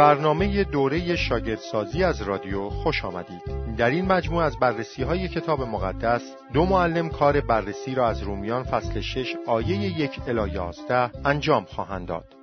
برنامه دوره شاگردسازی از رادیو خوش آمدید. در این مجموع از بررسی های کتاب مقدس دو معلم کار بررسی را از رومیان فصل 6 آیه یک الی 11 انجام خواهند داد.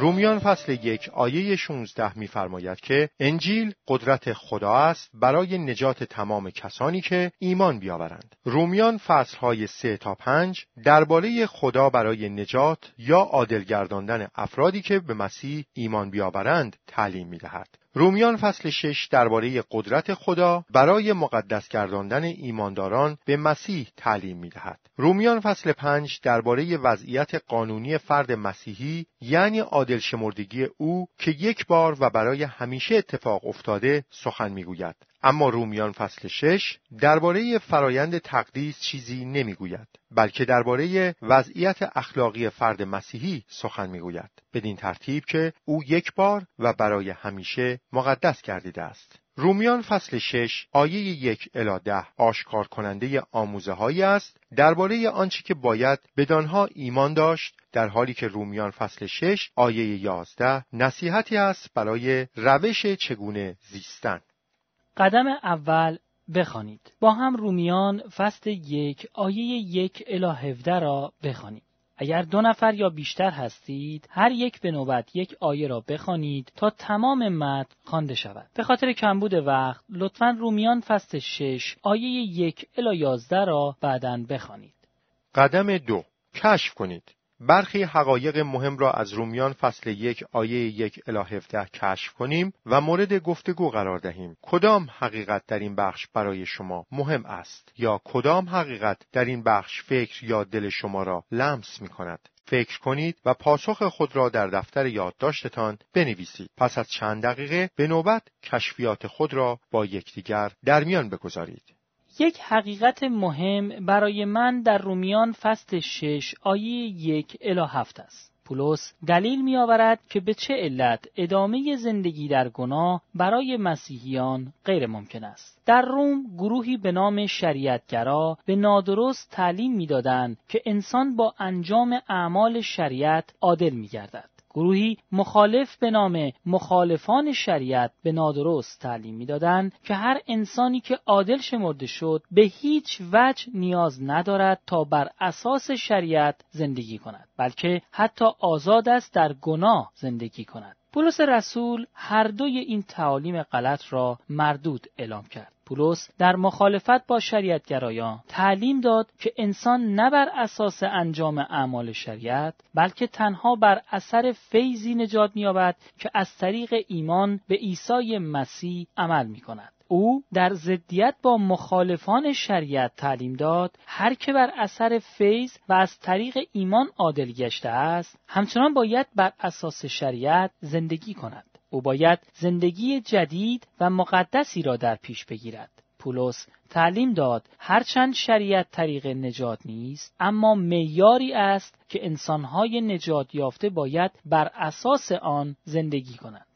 رومیان فصل یک آیه 16 می‌فرماید که انجیل قدرت خدا است برای نجات تمام کسانی که ایمان بیاورند. رومیان فصلهای 3 تا 5 درباره خدا برای نجات یا عادل گرداندن افرادی که به مسیح ایمان بیاورند تعلیم می‌دهد. رومیان فصل 6 درباره قدرت خدا برای مقدس گرداندن ایمانداران به مسیح تعلیم می دهد. رومیان فصل 5 درباره وضعیت قانونی فرد مسیحی یعنی عادل شمردگی او که یک بار و برای همیشه اتفاق افتاده سخن می‌گوید. اما رومیان فصل 6 درباره فرایند تقدیس چیزی نمی‌گوید بلکه درباره وضعیت اخلاقی فرد مسیحی سخن می‌گوید. بدین ترتیب که او یک بار و برای همیشه مقدس گردیده است. رومیان فصل 6 آیه یک الی ده آشکار کننده آموزه هایی است درباره آنچه که باید بدانها ایمان داشت در حالی که رومیان فصل 6 آیه 11 نصیحتی است برای روش چگونه زیستن. قدم اول بخوانید. با هم رومیان فصل یک آیه یک الی 17 را بخوانید. اگر دو نفر یا بیشتر هستید هر یک به نوبت یک آیه را بخوانید تا تمام متن خوانده شود به خاطر کمبود وقت لطفا رومیان فصل 6 آیه یک الی 11 را بعدا بخوانید قدم دو کشف کنید برخی حقایق مهم را از رومیان فصل یک آیه یک الی 17 کشف کنیم و مورد گفتگو قرار دهیم. کدام حقیقت در این بخش برای شما مهم است یا کدام حقیقت در این بخش فکر یا دل شما را لمس می کند؟ فکر کنید و پاسخ خود را در دفتر یادداشتتان بنویسید. پس از چند دقیقه به نوبت کشفیات خود را با یکدیگر در میان بگذارید. یک حقیقت مهم برای من در رومیان فصل 6 آیه یک الی هفت است. پولس دلیل می آورد که به چه علت ادامه زندگی در گناه برای مسیحیان غیر ممکن است. در روم گروهی به نام شریعتگرا به نادرست تعلیم می‌دادند که انسان با انجام اعمال شریعت عادل می گردد. گروهی مخالف به نام مخالفان شریعت به نادرست تعلیم می‌دادند که هر انسانی که عادل شمرده شد به هیچ وجه نیاز ندارد تا بر اساس شریعت زندگی کند بلکه حتی آزاد است در گناه زندگی کند. پولس رسول هر دوی این تعالیم غلط را مردود اعلام کرد. پولس در مخالفت با شریعتگرایان تعلیم داد که انسان نه بر اساس انجام اعمال شریعت بلکه تنها بر اثر فیضی نجات می‌یابد که از طریق ایمان به عیسی مسیح عمل می کند. او در ضدیت با مخالفان شریعت تعلیم داد هر که بر اثر فیض و از طریق ایمان عادل گشته است همچنان باید بر اساس شریعت زندگی کند او باید زندگی جدید و مقدسی را در پیش بگیرد. پولس تعلیم داد هرچند شریعت طریق نجات نیست اما میاری است که انسانهای نجات یافته باید بر اساس آن زندگی کنند.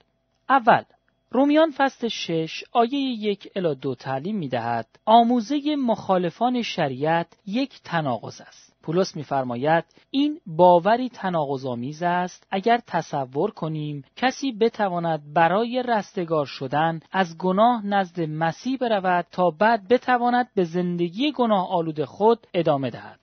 اول رومیان فصل 6 آیه یک الی دو تعلیم می دهد آموزه مخالفان شریعت یک تناقض است. پولس میفرماید این باوری تناقض‌آمیز است اگر تصور کنیم کسی بتواند برای رستگار شدن از گناه نزد مسیح برود تا بعد بتواند به زندگی گناه آلود خود ادامه دهد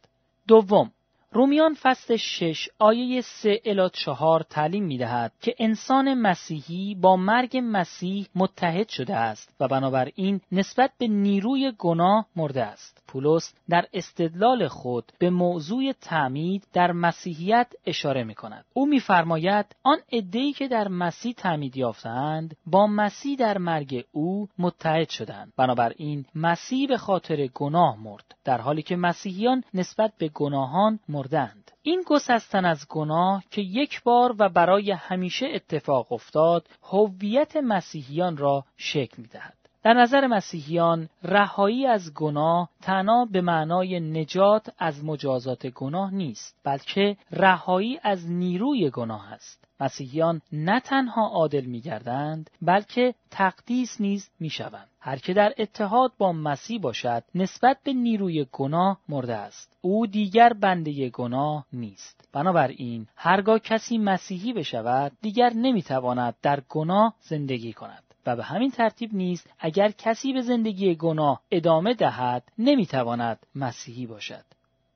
دوم رومیان فصل 6 آیه 3 الی 4 تعلیم می دهد که انسان مسیحی با مرگ مسیح متحد شده است و بنابراین نسبت به نیروی گناه مرده است. پولس در استدلال خود به موضوع تعمید در مسیحیت اشاره می کند. او میفرماید آن عده‌ای که در مسیح تعمید یافتند با مسیح در مرگ او متحد شدند. بنابراین مسیح به خاطر گناه مرد در حالی که مسیحیان نسبت به گناهان مردند. این گسستن از گناه که یک بار و برای همیشه اتفاق افتاد هویت مسیحیان را شکل می دهد. در نظر مسیحیان رهایی از گناه تنها به معنای نجات از مجازات گناه نیست بلکه رهایی از نیروی گناه است. مسیحیان نه تنها عادل میگردند بلکه تقدیس نیز می‌شوند. هر که در اتحاد با مسیح باشد نسبت به نیروی گناه مرده است. او دیگر بنده گناه نیست. بنابراین هرگاه کسی مسیحی بشود دیگر نمی‌تواند در گناه زندگی کند. و به همین ترتیب نیست اگر کسی به زندگی گناه ادامه دهد نمی‌تواند مسیحی باشد.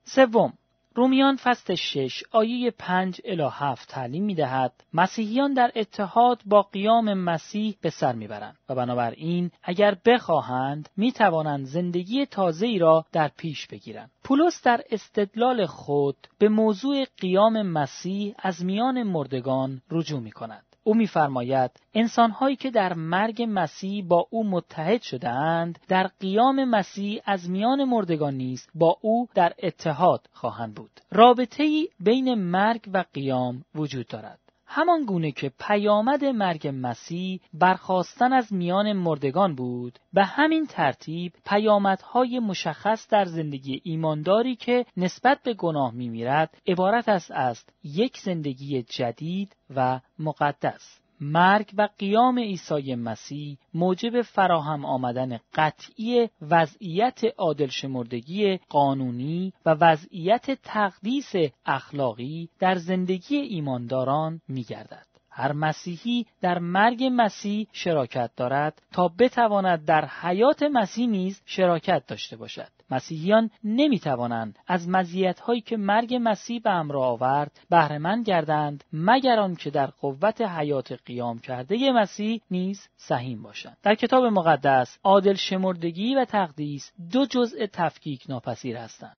سوم رومیان فصل 6 آیه 5 الی 7 تعلیم می دهد مسیحیان در اتحاد با قیام مسیح به سر می‌برند و بنابراین اگر بخواهند می توانند زندگی تازه ای را در پیش بگیرند. پولس در استدلال خود به موضوع قیام مسیح از میان مردگان رجوع می کند او میفرماید انسانهایی که در مرگ مسیح با او متحد شدهاند در قیام مسیح از میان مردگان نیز با او در اتحاد خواهند بود. رابطه ای بین مرگ و قیام وجود دارد. همان گونه که پیامد مرگ مسیح برخواستن از میان مردگان بود به همین ترتیب پیامدهای مشخص در زندگی ایمانداری که نسبت به گناه میمیرد عبارت است از یک زندگی جدید و مقدس. مرگ و قیام عیسی مسیح موجب فراهم آمدن قطعی وضعیت عادل شمردگی قانونی و وضعیت تقدیس اخلاقی در زندگی ایمانداران می گردد. هر مسیحی در مرگ مسیح شراکت دارد تا بتواند در حیات مسیح نیز شراکت داشته باشد. مسیحیان نمی توانند از مزیت‌هایی که مرگ مسیح به همراه آورد بهرهمند گردند مگر آنکه در قوت حیات قیام کرده مسیح نیز سهیم باشند در کتاب مقدس عادل شمردگی و تقدیس دو جزء تفکیک ناپذیر هستند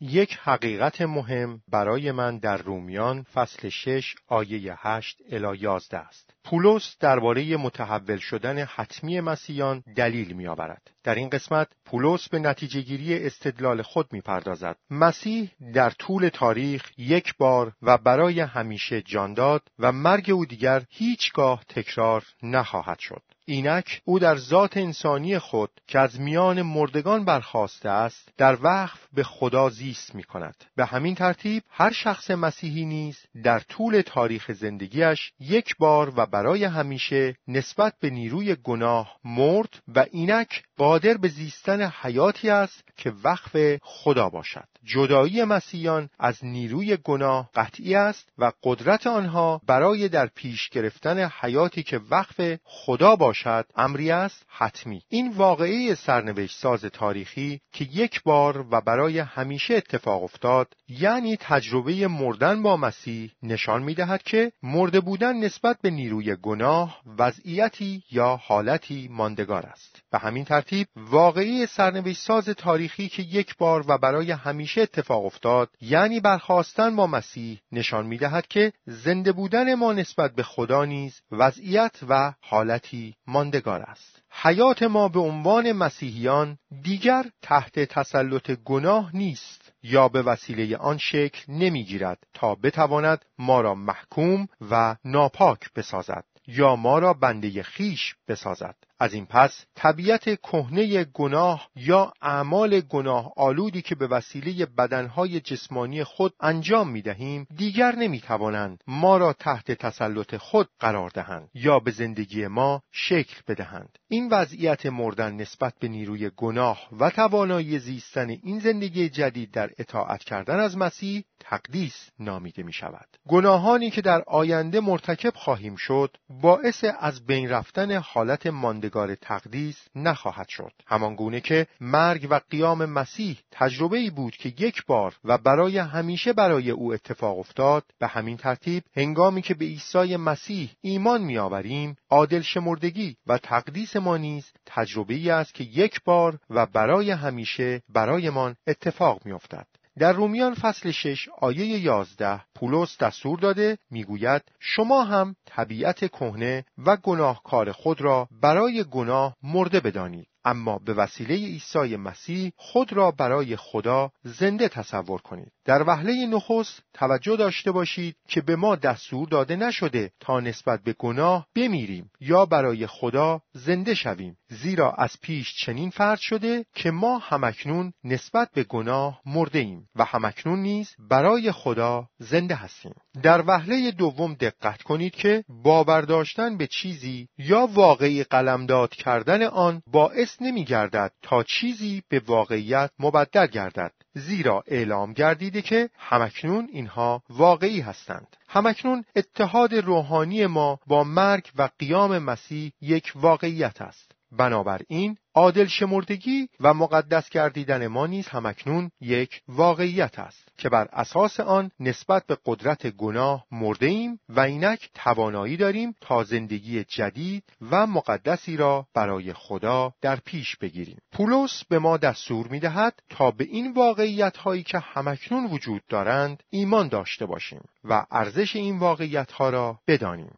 یک حقیقت مهم برای من در رومیان فصل 6 آیه 8 الی 11 است. پولس درباره متحول شدن حتمی مسیحیان دلیل می آورد. در این قسمت پولس به نتیجه گیری استدلال خود می پردازد. مسیح در طول تاریخ یک بار و برای همیشه جان داد و مرگ او دیگر هیچگاه تکرار نخواهد شد. اینک او در ذات انسانی خود که از میان مردگان برخواسته است در وقف به خدا زیست می کند. به همین ترتیب هر شخص مسیحی نیز در طول تاریخ زندگیش یک بار و برای همیشه نسبت به نیروی گناه مرد و اینک قادر به زیستن حیاتی است که وقف خدا باشد. جدایی مسیحیان از نیروی گناه قطعی است و قدرت آنها برای در پیش گرفتن حیاتی که وقف خدا باشد امری است حتمی. این واقعه سرنوشت ساز تاریخی که یک بار و برای همیشه اتفاق افتاد یعنی تجربه مردن با مسیح نشان می دهد که مرده بودن نسبت به نیروی گناه وضعیتی یا حالتی ماندگار است. به همین ترتیب واقعی سرنوشت ساز تاریخی که یک بار و برای همیشه اتفاق افتاد. یعنی برخواستن با مسیح نشان می دهد که زنده بودن ما نسبت به خدا نیز وضعیت و حالتی ماندگار است. حیات ما به عنوان مسیحیان دیگر تحت تسلط گناه نیست یا به وسیله آن شکل نمی‌گیرد تا بتواند ما را محکوم و ناپاک بسازد یا ما را بنده خیش بسازد. از این پس طبیعت کهنه گناه یا اعمال گناه آلودی که به وسیله بدنهای جسمانی خود انجام می دهیم دیگر نمی توانند ما را تحت تسلط خود قرار دهند یا به زندگی ما شکل بدهند. این وضعیت مردن نسبت به نیروی گناه و توانایی زیستن این زندگی جدید در اطاعت کردن از مسیح تقدیس نامیده می شود گناهانی که در آینده مرتکب خواهیم شد باعث از بین رفتن حالت ماندگار تقدیس نخواهد شد. همان گونه که مرگ و قیام مسیح تجربه ای بود که یک بار و برای همیشه برای او اتفاق افتاد به همین ترتیب هنگامی که به عیسی مسیح ایمان میآوریم عادل شمردگی و تقدیس ما نیز تجربه ای است که یک بار و برای همیشه برایمان اتفاق میافتد. در رومیان فصل 6 آیه 11 پولس دستور داده می‌گوید شما هم طبیعت کهنه و گناهکار خود را برای گناه مرده بدانید. اما به وسیله عیسی مسیح خود را برای خدا زنده تصور کنید. در وهله نخست توجه داشته باشید که به ما دستور داده نشده تا نسبت به گناه بمیریم یا برای خدا زنده شویم زیرا از پیش چنین فرض شده که ما همکنون نسبت به گناه مرده ایم و همکنون نیز برای خدا زنده هستیم. در وهله دوم دقت کنید که باور داشتن به چیزی یا واقعی قلمداد کردن آن باعث نمی گردد تا چیزی به واقعیت مبدل گردد. زیرا اعلام گردیده که همکنون اینها واقعی هستند. همکنون اتحاد روحانی ما با مرگ و قیام مسیح یک واقعیت است. بنابراین عادل شمردگی و مقدس گردیدن ما نیز همکنون یک واقعیت است که بر اساس آن نسبت به قدرت گناه مرده ایم و اینک توانایی داریم تا زندگی جدید و مقدسی را برای خدا در پیش بگیریم. پولس به ما دستور می دهد تا به این واقعیت هایی که همکنون وجود دارند ایمان داشته باشیم و ارزش این واقعیت ها را بدانیم.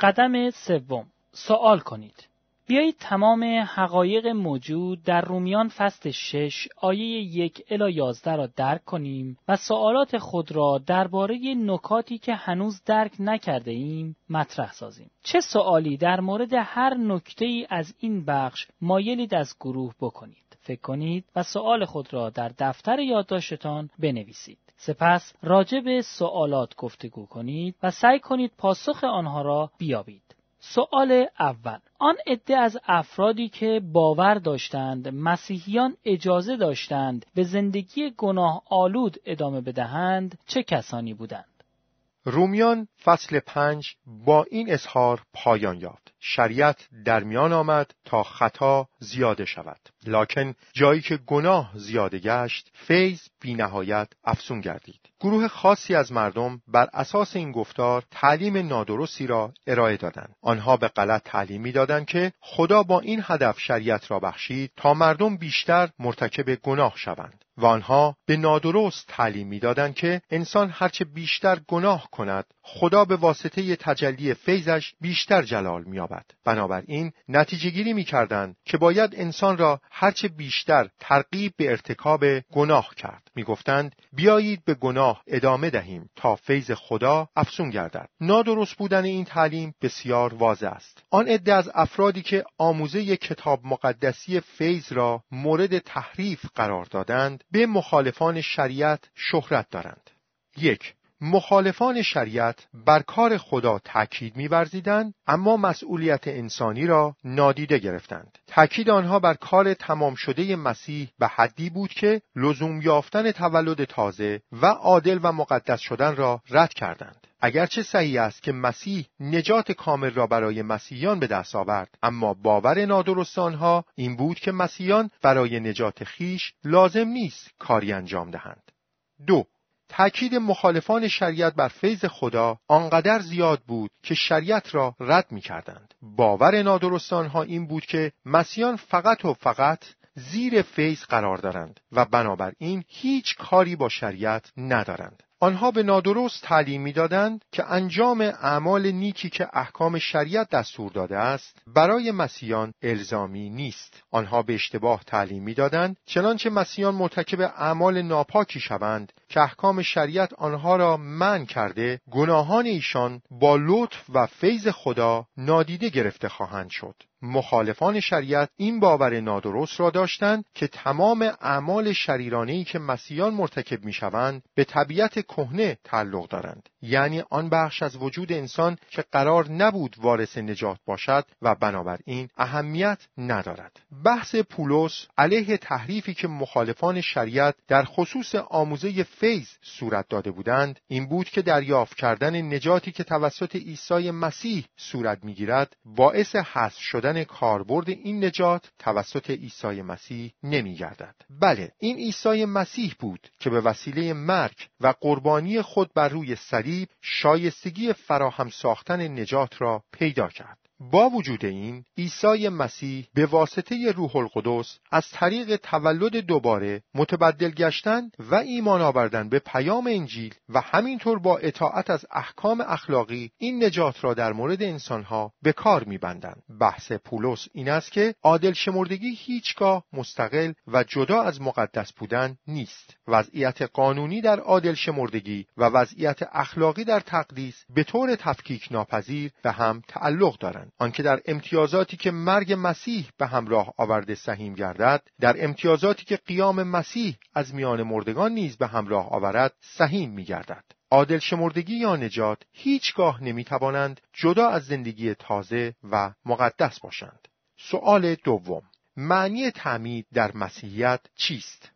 قدم سوم. سوال کنید. بیایید تمام حقایق موجود در رومیان فصل 6 آیه یک الی 11 را درک کنیم و سوالات خود را درباره نکاتی که هنوز درک نکرده ایم مطرح سازیم. چه سوالی در مورد هر نکته ای از این بخش مایلید از گروه بکنید؟ فکر کنید و سوال خود را در دفتر یادداشتتان بنویسید. سپس راجع به سوالات گفتگو کنید و سعی کنید پاسخ آنها را بیابید. سوال اول. آن عده از افرادی که باور داشتند مسیحیان اجازه داشتند به زندگی گناه آلود ادامه بدهند چه کسانی بودند؟ رومیان فصل پنج با این اظهار پایان یافت. شریعت در میان آمد تا خطا زیاده شود. لکن جایی که گناه زیاده گشت فیض بی نهایت افسون گردید. گروه خاصی از مردم بر اساس این گفتار تعلیم نادرستی را ارائه دادند. آنها به غلط تعلیم می‌دادند که خدا با این هدف شریعت را بخشید تا مردم بیشتر مرتکب گناه شوند. و آنها به نادرست تعلیم می‌دادند که انسان هرچه بیشتر گناه کند خدا به واسطه تجلی فیضش بیشتر جلال مییابد. بنابراین نتیجه گیری می‌کردند که باید انسان را هرچه بیشتر ترغیب به ارتکاب گناه کرد. می‌گفتند بیایید به گناه ادامه دهیم تا فیض خدا افسون گردد. نادرست بودن این تعلیم بسیار واضح است. آن عده از افرادی که آموزه کتاب مقدسی فیض را مورد تحریف قرار دادند به مخالفان شریعت شهرت دارند. یک مخالفان شریعت بر کار خدا تاکید می‌ورزیدند اما مسئولیت انسانی را نادیده گرفتند. تاکید آنها بر کار تمام شده مسیح به حدی بود که لزوم یافتن تولد تازه و عادل و مقدس شدن را رد کردند. اگرچه صحیح است که مسیح نجات کامل را برای مسیحیان به دست آورد اما باور نادرست آنها این بود که مسیحیان برای نجات خیش لازم نیست کاری انجام دهند. دو تأکید مخالفان شریعت بر فیض خدا آنقدر زیاد بود که شریعت را رد می کردند. باور نادرستان ها این بود که مسیحیان فقط و فقط زیر فیض قرار دارند و بنابراین هیچ کاری با شریعت ندارند. آنها به نادرست تعلیم می‌دادند که انجام اعمال نیکی که احکام شریعت دستور داده است برای مسیحیان الزامی نیست. آنها به اشتباه تعلیم می‌دادند چنانچه مسیحیان مرتکب اعمال ناپاکی شوند که احکام شریعت آنها را من کرده گناهان ایشان با لطف و فیض خدا نادیده گرفته خواهند شد. مخالفان شریعت این باور نادرست را داشتند که تمام اعمال شریرانه‌ای که مسیحیان مرتکب می‌شوند به طبیعت کهنه تعلق دارند. یعنی آن بخش از وجود انسان که قرار نبود وارث نجات باشد و بنابراین اهمیت ندارد. بحث پولس علیه تحریفی که مخالفان شریعت در خصوص آموزه فیض صورت داده بودند این بود که دریافت کردن نجاتی که توسط عیسی مسیح صورت می‌گیرد باعث حذف شدن کاربرد این نجات توسط عیسی مسیح نمیگردد. بله این عیسی مسیح بود که به وسیله مرگ و قربانی خود بر روی صلیب شایستگی فراهم ساختن نجات را پیدا کرد. با وجود این عیسی مسیح به واسطه روح القدس از طریق تولد دوباره متبدل گشتن و ایمان آوردن به پیام انجیل و همینطور با اطاعت از احکام اخلاقی این نجات را در مورد انسانها به کار میبندند. بحث پولس این است که عادل شمردگی هیچگاه مستقل و جدا از مقدس بودن نیست. وضعیت قانونی در عادل شمردگی و وضعیت اخلاقی در تقدیس به طور تفکیک ناپذیر به هم تعلق دارند. آنکه در امتیازاتی که مرگ مسیح به همراه آورده سهیم گردد در امتیازاتی که قیام مسیح از میان مردگان نیز به همراه آورد سهیم میگردد. عادل شمردگی یا نجات هیچگاه نمی‌توانند جدا از زندگی تازه و مقدس باشند. سؤال دوم. معنی تعمید در مسیحیت چیست؟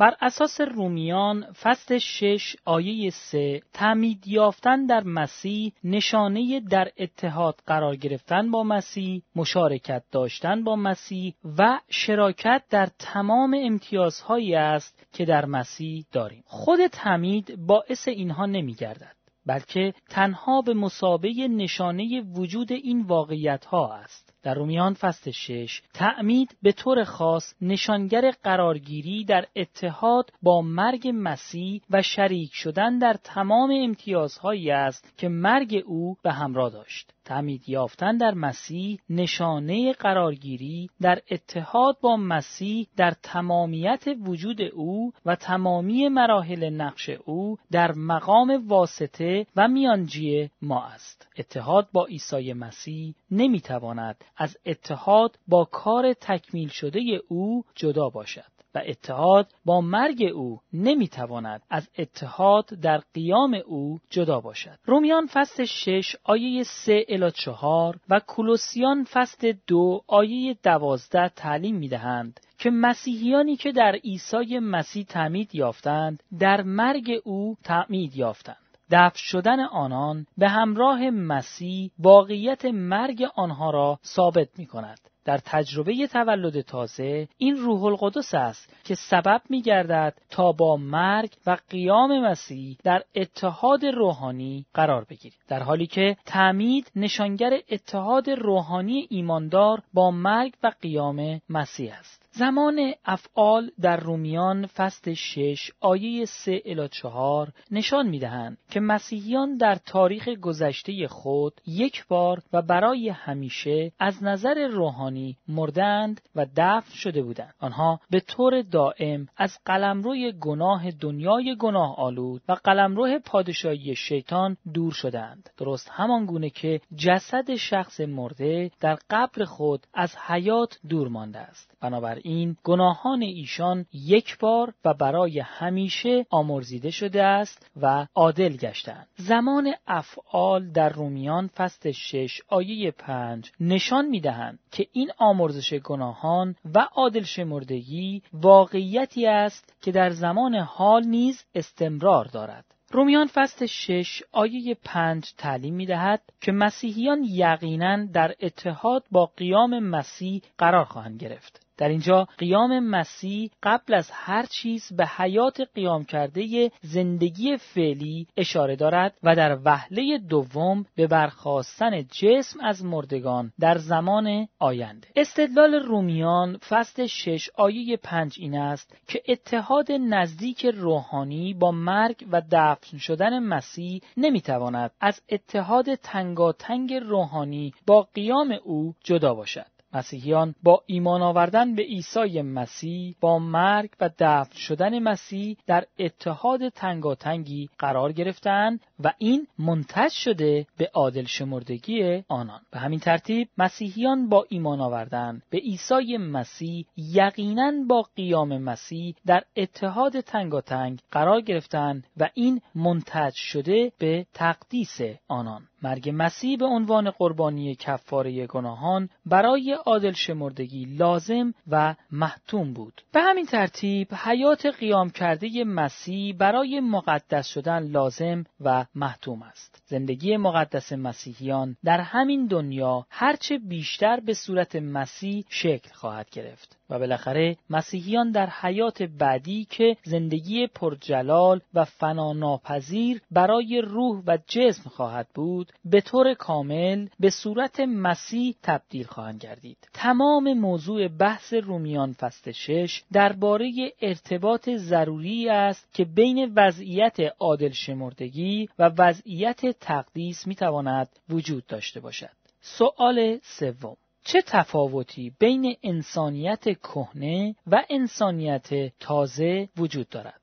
بر اساس رومیان فصل 6 آیه 3 تعمید یافتن در مسیح نشانه در اتحاد قرار گرفتن با مسیح مشارکت داشتن با مسیح و شراکت در تمام امتیازهایی است که در مسیح داریم. خود تعمید باعث اینها نمی گردد بلکه تنها به مسابه نشانه وجود این واقعیت ها است در رومیان فصل 6 تعمید به طور خاص نشانگر قرارگیری در اتحاد با مرگ مسیح و شریک شدن در تمام امتیازهایی است که مرگ او به همراه داشت. تعمید یافتن در مسیح نشانه قرارگیری در اتحاد با مسیح در تمامیت وجود او و تمامی مراحل نقش او در مقام واسطه و میانجی ما است. اتحاد با عیسی مسیح نمی‌تواند از اتحاد با کار تکمیل شده او جدا باشد. و اتحاد با مرگ او نمی‌تواند از اتحاد در قیام او جدا باشد. رومیان فصل 6 آیه 3 الی 4 و کولوسیان فصل 2 آیه 12 تعلیم می‌دهند که مسیحیانی که در عیسی مسیح تعمید یافتند در مرگ او تعمید یافتند. دفع شدن آنان به همراه مسیح واقعیت مرگ آنها را ثابت می کند. در تجربه تولد تازه این روح القدس است که سبب می گردد تا با مرگ و قیام مسیح در اتحاد روحانی قرار بگیرید در حالی که تعمید نشانگر اتحاد روحانی ایماندار با مرگ و قیام مسیح است. زمان افعال در رومیان فصل 6 آیه 3 الی 4 نشان می‌دهند که مسیحیان در تاریخ گذشته خود یک بار و برای همیشه از نظر روحانی مردند و دفن شده بودند. آنها به طور دائم از قلمروی گناه دنیای گناه آلود و قلمرو پادشاهی شیطان دور شدند. درست همان گونه که جسد شخص مرده در قبر خود از حیات دور مانده است. بنابراین این گناهان ایشان یک بار و برای همیشه آمرزیده شده است و عادل گشتند زمان افعال در رومیان فصل 6 آیه 5 نشان می‌دهند که این آمرزش گناهان و عادل شمردگی واقعیتی است که در زمان حال نیز استمرار دارد رومیان فصل 6 آیه 5 تعلیم می دهد که مسیحیان یقینا در اتحاد با قیام مسیح قرار خواهند گرفت. در اینجا قیام مسیح قبل از هر چیز به حیات قیام کرده زندگی فعلی اشاره دارد و در وهله دوم به برخواستن جسم از مردگان در زمان آینده. استدلال رومیان فصل 6 آیه 5 این است که اتحاد نزدیک روحانی با مرگ و دفن شدن مسیح نمی‌تواند از اتحاد تنگاتنگ روحانی با قیام او جدا باشد. مسیحیان با ایمان آوردن به عیسی مسیح با مرگ و دفن شدن مسیح در اتحاد تنگاتنگی قرار گرفتند و این منتج شده به عادل شمردگی آنان. به همین ترتیب مسیحیان با ایمان آوردن به عیسی مسیح یقینا با قیام مسیح در اتحاد تنگاتنگ قرار گرفتند و این منتج شده به تقدیس آنان. مرگ مسیح به عنوان قربانی کفاره گناهان برای عادل شمردگی لازم و محتوم بود. به همین ترتیب حیات قیام کرده مسیح برای مقدس شدن لازم و محتوم است. زندگی مقدس مسیحیان در همین دنیا هرچه بیشتر به صورت مسیح شکل خواهد گرفت. و بالاخره مسیحیان در حیات بعدی که زندگی پرجلال و فناناپذیر برای روح و جسم خواهد بود به طور کامل به صورت مسیح تبدیل خواهند گردید. تمام موضوع بحث رومیان فصل 6 درباره ارتباط ضروری است که بین وضعیت عادل شمردگی و وضعیت تقدیس می‌تواند وجود داشته باشد. سوال سوم. چه تفاوتی بین انسانیت کهنه و انسانیت تازه وجود دارد؟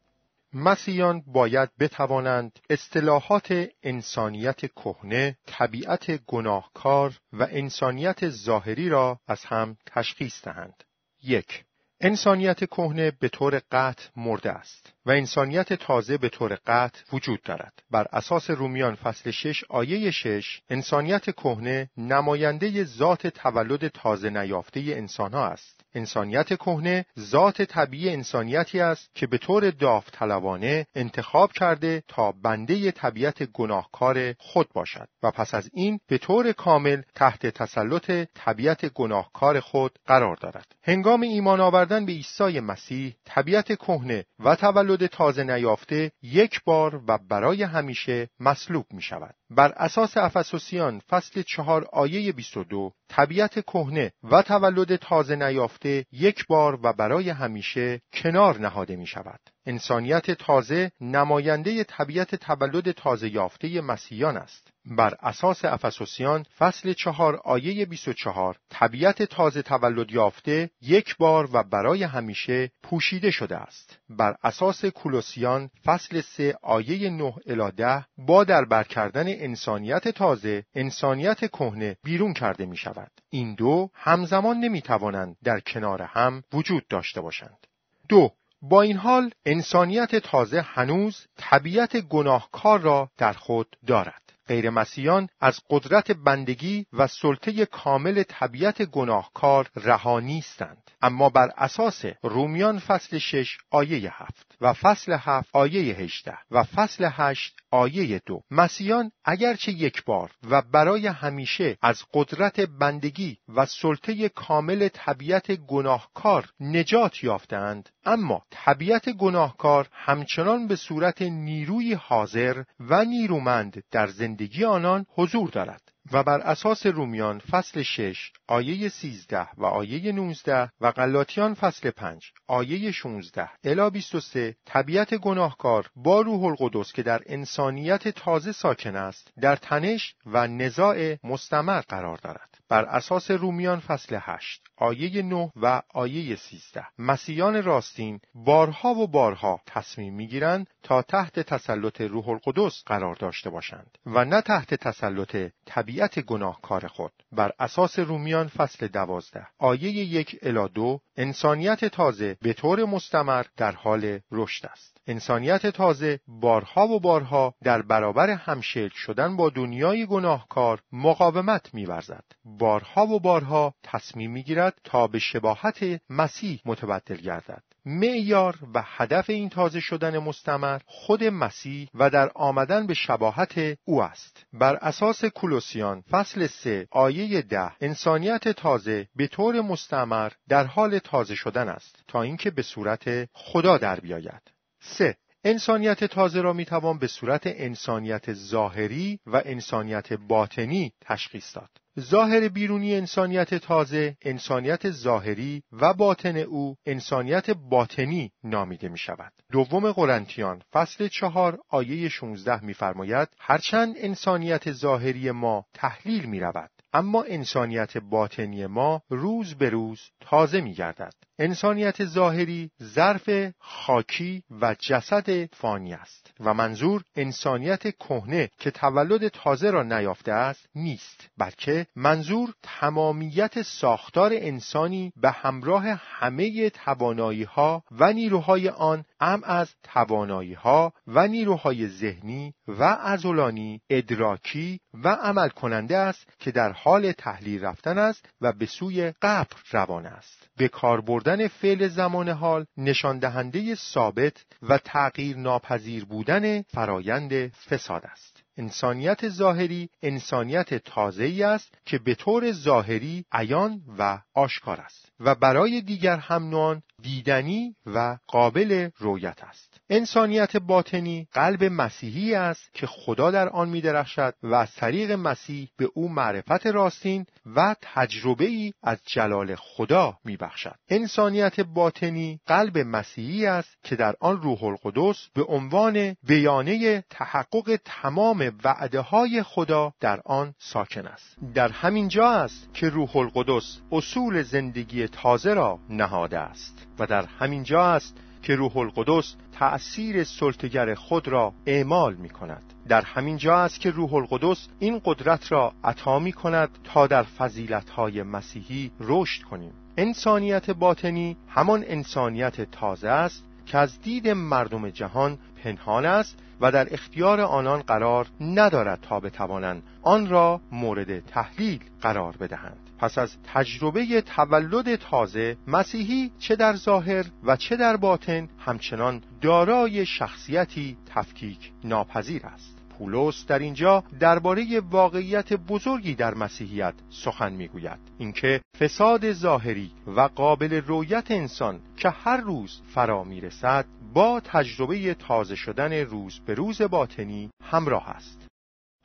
مسیحیان باید بتوانند اصطلاحات انسانیت کهنه، طبیعت گناهکار و انسانیت ظاهری را از هم تشخیص دهند. یک انسانیت کهنه به طور قطع مرده است و انسانیت تازه به طور قطع وجود دارد. بر اساس رومیان فصل 6 آیه 6 انسانیت کهنه نماینده ذات تولد تازه نیافته انسان ها است. انسانیت کهنه ذات طبیعی انسانیتی است که به طور داوطلبانه انتخاب کرده تا بنده طبیعت گناهکار خود باشد و پس از این به طور کامل تحت تسلط طبیعت گناهکار خود قرار دارد. هنگام ایمان آوردن به عیسی مسیح طبیعت کهنه و تولد تازه نیافته یک بار و برای همیشه مسلوب می شود. بر اساس افسوسیان فصل چهار آیه 22 طبیعت کهنه و تولد تازه نیافته یک بار و برای همیشه کنار نهاده می شود. انسانیت تازه نماینده طبیعت تولد تازه یافته مسیحیان است. بر اساس افسوسیان فصل چهار آیه 24 طبیعت تازه تولد یافته یک بار و برای همیشه پوشیده شده است. بر اساس کولوسیان فصل سه آیه 9 الی 10 با در بر کردن انسانیت تازه انسانیت کهنه بیرون کرده می شود. این دو همزمان نمی توانند در کنار هم وجود داشته باشند. دو با این حال انسانیت تازه هنوز طبیعت گناهکار را در خود دارد. غیر مسیحیان از قدرت بندگی و سلطه کامل طبیعت گناهکار رها نیستند. اما بر اساس رومیان فصل 6 آیه 7 و فصل 7 آیه 18 و فصل 8 آیه 2 مسیحیان اگرچه یک بار و برای همیشه از قدرت بندگی و سلطه کامل طبیعت گناهکار نجات یافتند اما طبیعت گناهکار همچنان به صورت نیروی حاضر و نیرومند در زندگی آنان حضور دارد و بر اساس رومیان فصل 6 آیه 13 و آیه 19 و غلاطیان فصل 5 آیه 16 الی 23 طبیعت گناهکار با روح القدس که در انسانیت تازه ساکن است در تنش و نزاع مستمر قرار دارد. بر اساس رومیان فصل 8 آیه 9 و آیه 13 مسیحیان راستین بارها و بارها تصمیم می‌گیرند تا تحت تسلط روح القدس قرار داشته باشند و نه تحت تسلط طبیعت گناهکار خود. بر اساس رومیان فصل 12 آیه 1 الی 2 انسانیت تازه به طور مستمر در حال رشد است. انسانیت تازه بارها و بارها در برابر همشکل شدن با دنیای گناهکار مقاومت میورزد. بارها و بارها تصمیم می‌گیرد تا به شباهت مسیح متبدل گردد. معیار و هدف این تازه شدن مستمر خود مسیح و در آمدن به شباهت او است. بر اساس کولوسیان فصل 3 آیه 10 انسانیت تازه به طور مستمر در حال تازه شدن است تا اینکه به صورت خدا در بیاید. 3. انسانیت تازه را می‌توان به صورت انسانیت ظاهری و انسانیت باطنی تشخیص داد. ظاهر بیرونی انسانیت تازه انسانیت ظاهری و باطن او انسانیت باطنی نامیده می شود. دوم قرنتیان فصل چهار آیه 16 میفرماید هرچند انسانیت ظاهری ما تحلیل می رود اما انسانیت باطنی ما روز به روز تازه می گردد. انسانیت ظاهری ظرف خاکی و جسد فانی است و منظور انسانیت کهنه که تولد تازه را نیافته است نیست بلکه منظور تمامیت ساختار انسانی به همراه همه توانایی ها و نیروهای آن ام از توانایی ها و نیروهای ذهنی و ازولانی ادراکی و عمل کننده است که در حال تحلیل رفتن است و به سوی قبر روان است. به کار بردن فعل زمان حال نشان دهنده ثابت و تغییر ناپذیر بودن فرایند فساد است. انسانیت ظاهری انسانیت تازه ای است که به طور ظاهری عیان و آشکار است و برای دیگر هم نوعان دیدنی و قابل رویت است. انسانیت باطنی قلب مسیحی است که خدا در آن می درخشد و از طریق مسیح به او معرفت راستین و تجربه ای از جلال خدا می بخشد. انسانیت باطنی قلب مسیحی است که در آن روح القدس به عنوان بیانه تحقق تمام وعده های خدا در آن ساکن است. در همین جا است که روح القدس اصول زندگی تازه را نهاده است و در همین جا است که روح القدس تأثیر سلطگر خود را اعمال می کند در همین جا است که روح القدس این قدرت را عطا می کند تا در فضیلت های مسیحی رشد کنیم. انسانیت باطنی همان انسانیت تازه است که از دید مردم جهان پنهان است و در اختیار آنان قرار ندارد تا بتوانند آن را مورد تحلیل قرار بدهند. پس از تجربه تولد تازه مسیحی چه در ظاهر و چه در باطن همچنان دارای شخصیتی تفکیک ناپذیر است. پولس در اینجا درباره واقعیت بزرگی در مسیحیت سخن می‌گوید. اینکه فساد ظاهری و قابل رویت انسان که هر روز فرا می‌رسد با تجربه تازه شدن روز به روز باطنی همراه است.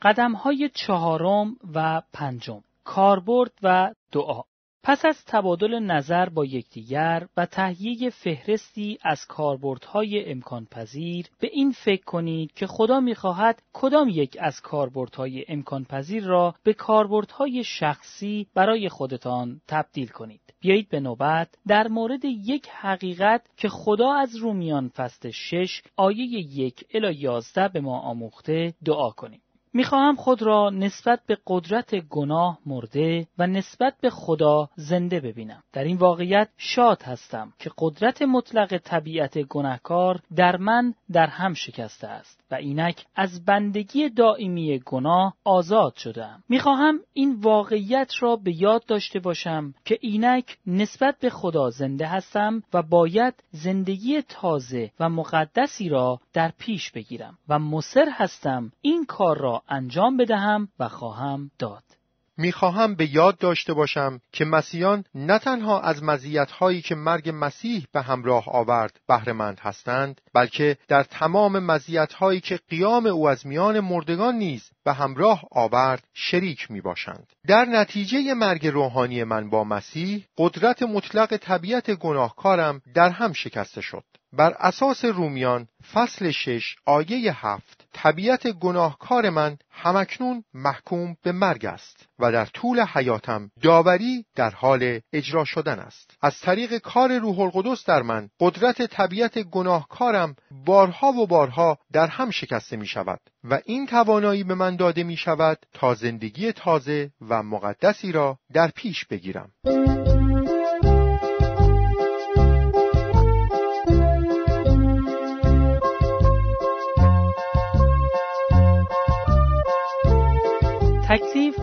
قدم های چهارم و پنجم. کاربرد و دعا پس از تبادل نظر با یکدیگر و تهیه فهرستی از کاربردهای امکان پذیر به این فکر کنید که خدا می‌خواهد کدام یک از کاربردهای امکان پذیر را به کاربردهای شخصی برای خودتان تبدیل کنید. بیایید به نوبت در مورد یک حقیقت که خدا از رومیان فصل 6 آیه یک الی 11 به ما آموخته دعا کنیم. می‌خواهم خود را نسبت به قدرت گناه مرده و نسبت به خدا زنده ببینم. در این واقعیت شاد هستم که قدرت مطلق طبیعت گناهکار در من در هم شکسته است. و اینک از بندگی دائمی گناه آزاد شدم. می‌خواهم این واقعیت را به یاد داشته باشم که اینک نسبت به خدا زنده هستم و باید زندگی تازه و مقدسی را در پیش بگیرم و مصر هستم این کار را انجام بدهم و خواهم داد. می‌خواهم به یاد داشته باشم که مسیحیان نه تنها از مزیت‌هایی که مرگ مسیح به همراه آورد بهرهمند هستند بلکه در تمام مزیت‌هایی که قیام او از میان مردگان نیز به همراه آورد شریک می باشند. در نتیجه مرگ روحانی من با مسیح قدرت مطلق طبیعت گناهکارم در هم شکسته شد. بر اساس رومیان فصل شش آیه هفت طبیعت گناهکار من همکنون محکوم به مرگ است و در طول حیاتم داوری در حال اجرا شدن است. از طریق کار روح القدس در من قدرت طبیعت گناهکارم بارها و بارها در هم شکسته می شود و این توانایی به من داده می شود تا زندگی تازه و مقدسی را در پیش بگیرم.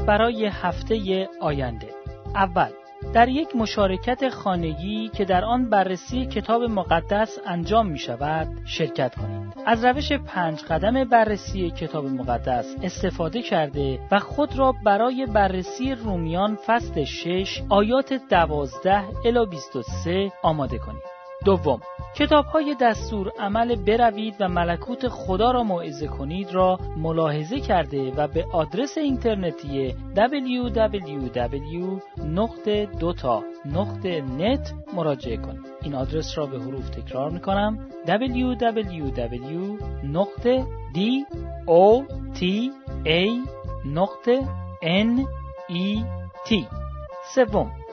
برای هفته آینده اول در یک مشارکت خانگی که در آن بررسی کتاب مقدس انجام می شود شرکت کنید. از روش پنج قدم بررسی کتاب مقدس استفاده کرده و خود را برای بررسی رومیان فصل 6 آیات 12 الی 23 آماده کنید. دوم کتاب های دستور عمل بروید و ملکوت خدا را موعظه کنید را ملاحظه کرده و به آدرس اینترنتی www.dota.net مراجعه کنید. این آدرس را به حروف تکرار می کنم www.dota.net سوم.